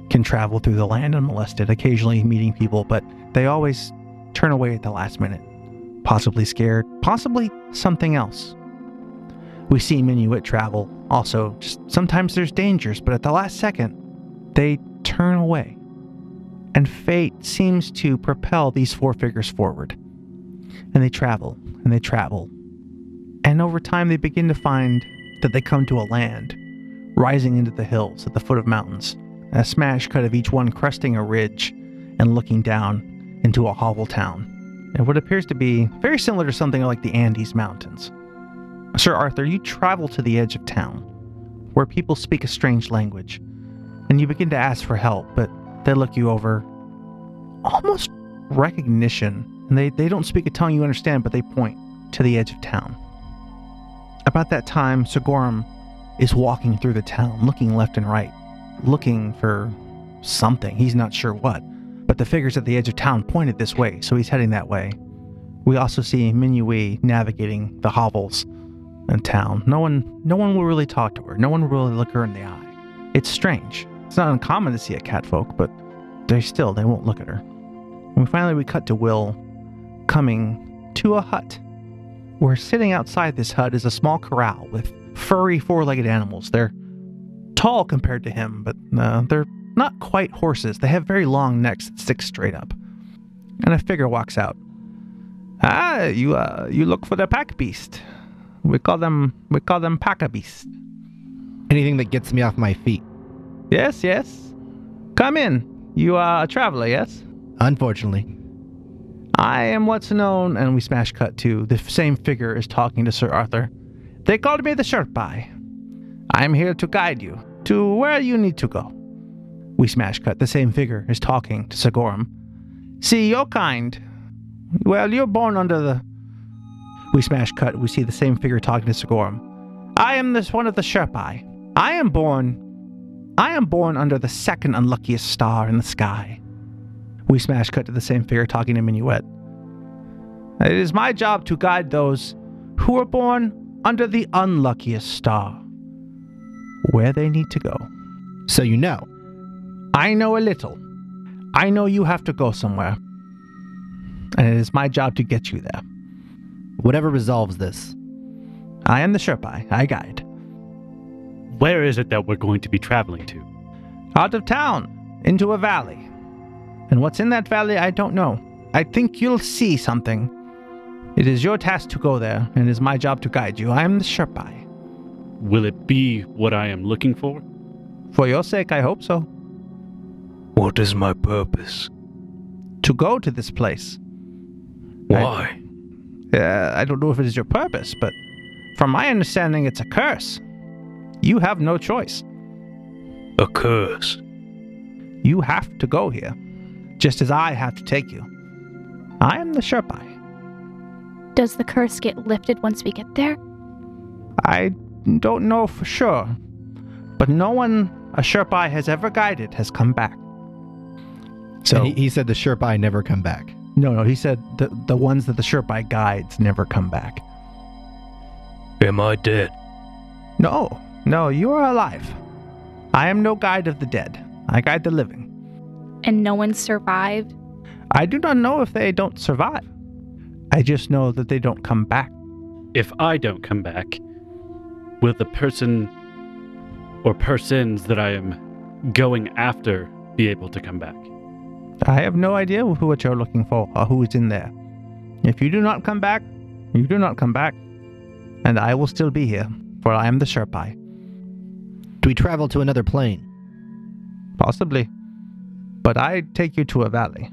can travel through the land unmolested, occasionally meeting people, but they always turn away at the last minute possibly scared, possibly something else. We see Minuit travel. Also, just sometimes there's dangers, but at the last second, they turn away. And fate seems to propel these four figures forward. And they travel, and they travel. And over time, they begin to find that they come to a land rising into the hills at the foot of mountains, a smash cut of each one cresting a ridge and looking down into a hovel town and what appears to be very similar to something like the Andes Mountains. Sir Arthur, you travel to the edge of town, where people speak a strange language, and you begin to ask for help, but they look you over almost recognition, and they, they don't speak a tongue you understand, but they point to the edge of town. About that time, Sigorum is walking through the town, looking left and right, looking for something. He's not sure what. But the figures at the edge of town pointed this way, so he's heading that way. We also see Minui navigating the hovels in town. No one no one will really talk to her. No one will really look her in the eye. It's strange. It's not uncommon to see a catfolk, but they still they won't look at her. And finally we cut to Will coming to a hut. Where sitting outside this hut is a small corral with furry four-legged animals. They're tall compared to him, but uh, they're not quite horses. They have very long necks that stick straight up. And a figure walks out. Ah, you uh, you look for the pack beast. We call them we call them pack beast. Anything that gets me off my feet. Yes, yes. Come in. You are a traveler, yes? Unfortunately. I am what's known, and we smash cut to the same figure is talking to Sir Arthur. They called me the Sherpai. I am here to guide you to where you need to go. We smash cut. The same figure is talking to Sigorum. See, your kind. Well, you're born under the. We smash cut. We see the same figure talking to Sigorum. I am this one of the Sherpai. I am born. I am born under the second unluckiest star in the sky. We smash cut to the same figure talking to Minuet. It is my job to guide those who are born under the unluckiest star where they need to go. So you know. I know a little. I know you have to go somewhere. And it is my job to get you there. Whatever resolves this. I am the Sherpai. I guide. Where is it that we're going to be traveling to? Out of town, into a valley. And what's in that valley, I don't know. I think you'll see something. It is your task to go there, and it is my job to guide you. I am the Sherpai. Will it be what I am looking for? For your sake, I hope so. What is my purpose? To go to this place. Why? Uh, I don't know if it is your purpose, but from my understanding, it's a curse. You have no choice. A curse. You have to go here, just as I have to take you. I am the Sherpai. Does the curse get lifted once we get there? I don't know for sure, but no one a Sherpai has ever guided has come back. So And he, he said the Sherpai never come back. no, no, he said the the ones that the Sherpai guides never come back. Am I dead? No, no, you are alive. I am no guide of the dead. I guide the living. And no one survived? I do not know if they don't survive. I just know that they don't come back. If I don't come back, will the person or persons that I am going after be able to come back? I have no idea who what you're looking for or who is in there. If you do not come back, you do not come back. And I will still be here, for I am the Sherpai. Do we travel to another plane? Possibly. But I take you to a valley.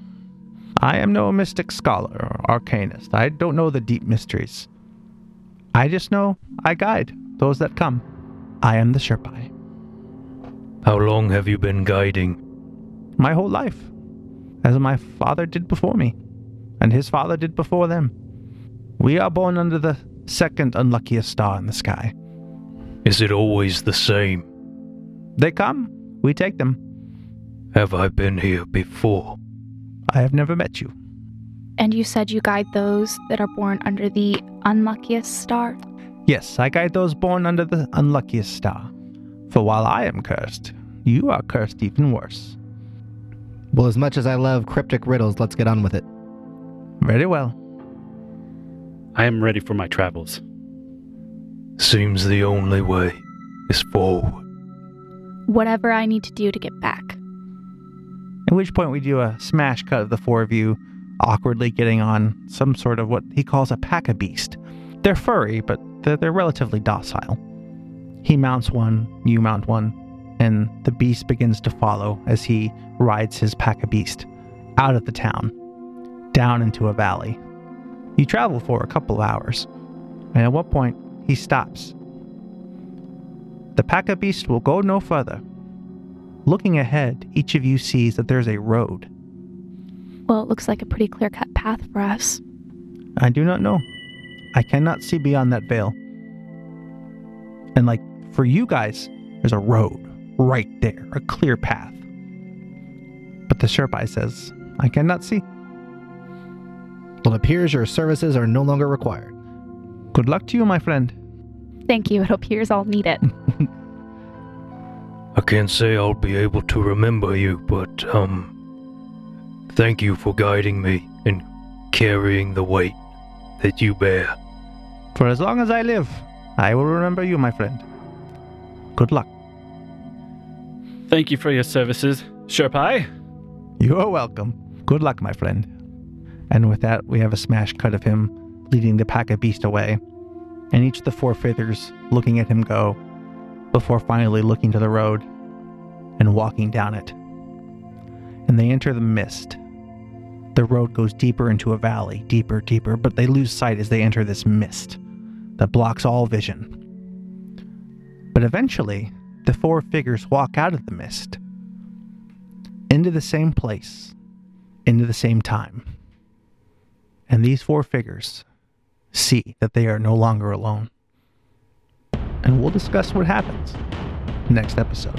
I am no mystic scholar or arcanist. I don't know the deep mysteries. I just know I guide those that come. I am the Sherpai. How long have you been guiding? My whole life. As my father did before me, and his father did before them. We are born under the second unluckiest star in the sky. Is it always the same? They come, we take them. Have I been here before? I have never met you. And you said you guide those that are born under the unluckiest star? Yes, I guide those born under the unluckiest star. For while I am cursed, you are cursed even worse. Well, as much as I love cryptic riddles, let's get on with it. Very well. I am ready for my travels. Seems the only way is forward. Whatever I need to do to get back. At which point we do a smash cut of the four of you awkwardly getting on some sort of what he calls a pack of beast. They're furry, but they're, they're relatively docile. He mounts one, you mount one, and the beast begins to follow as he rides his pack of beast out of the town, down into a valley. You travel for a couple of hours, and at one point he stops. The pack of beast will go no further. Looking ahead, each of you sees that there's a road. Well, it looks like a pretty clear cut path for us. I do not know. I cannot see beyond that veil. And like For you guys, there's a road right there, a clear path. But the Sherpai says, I cannot see. Well, it appears your services are no longer required. Good luck to you, my friend. Thank you. It appears I'll need it. [LAUGHS] I can't say I'll be able to remember you, but, um, thank you for guiding me and carrying the weight that you bear. For as long as I live, I will remember you, my friend. Good luck. Thank you for your services, Sherpai. You are welcome. Good luck, my friend. And with that, we have a smash cut of him leading the pack of beast away, and each of the four figures looking at him go, before finally looking to the road and walking down it. And they enter the mist. The road goes deeper into a valley, deeper, deeper, but they lose sight as they enter this mist that blocks all vision. But eventually, the four figures walk out of the mist into the same place, into the same time. And these four figures see that they are no longer alone. And we'll discuss what happens next episode.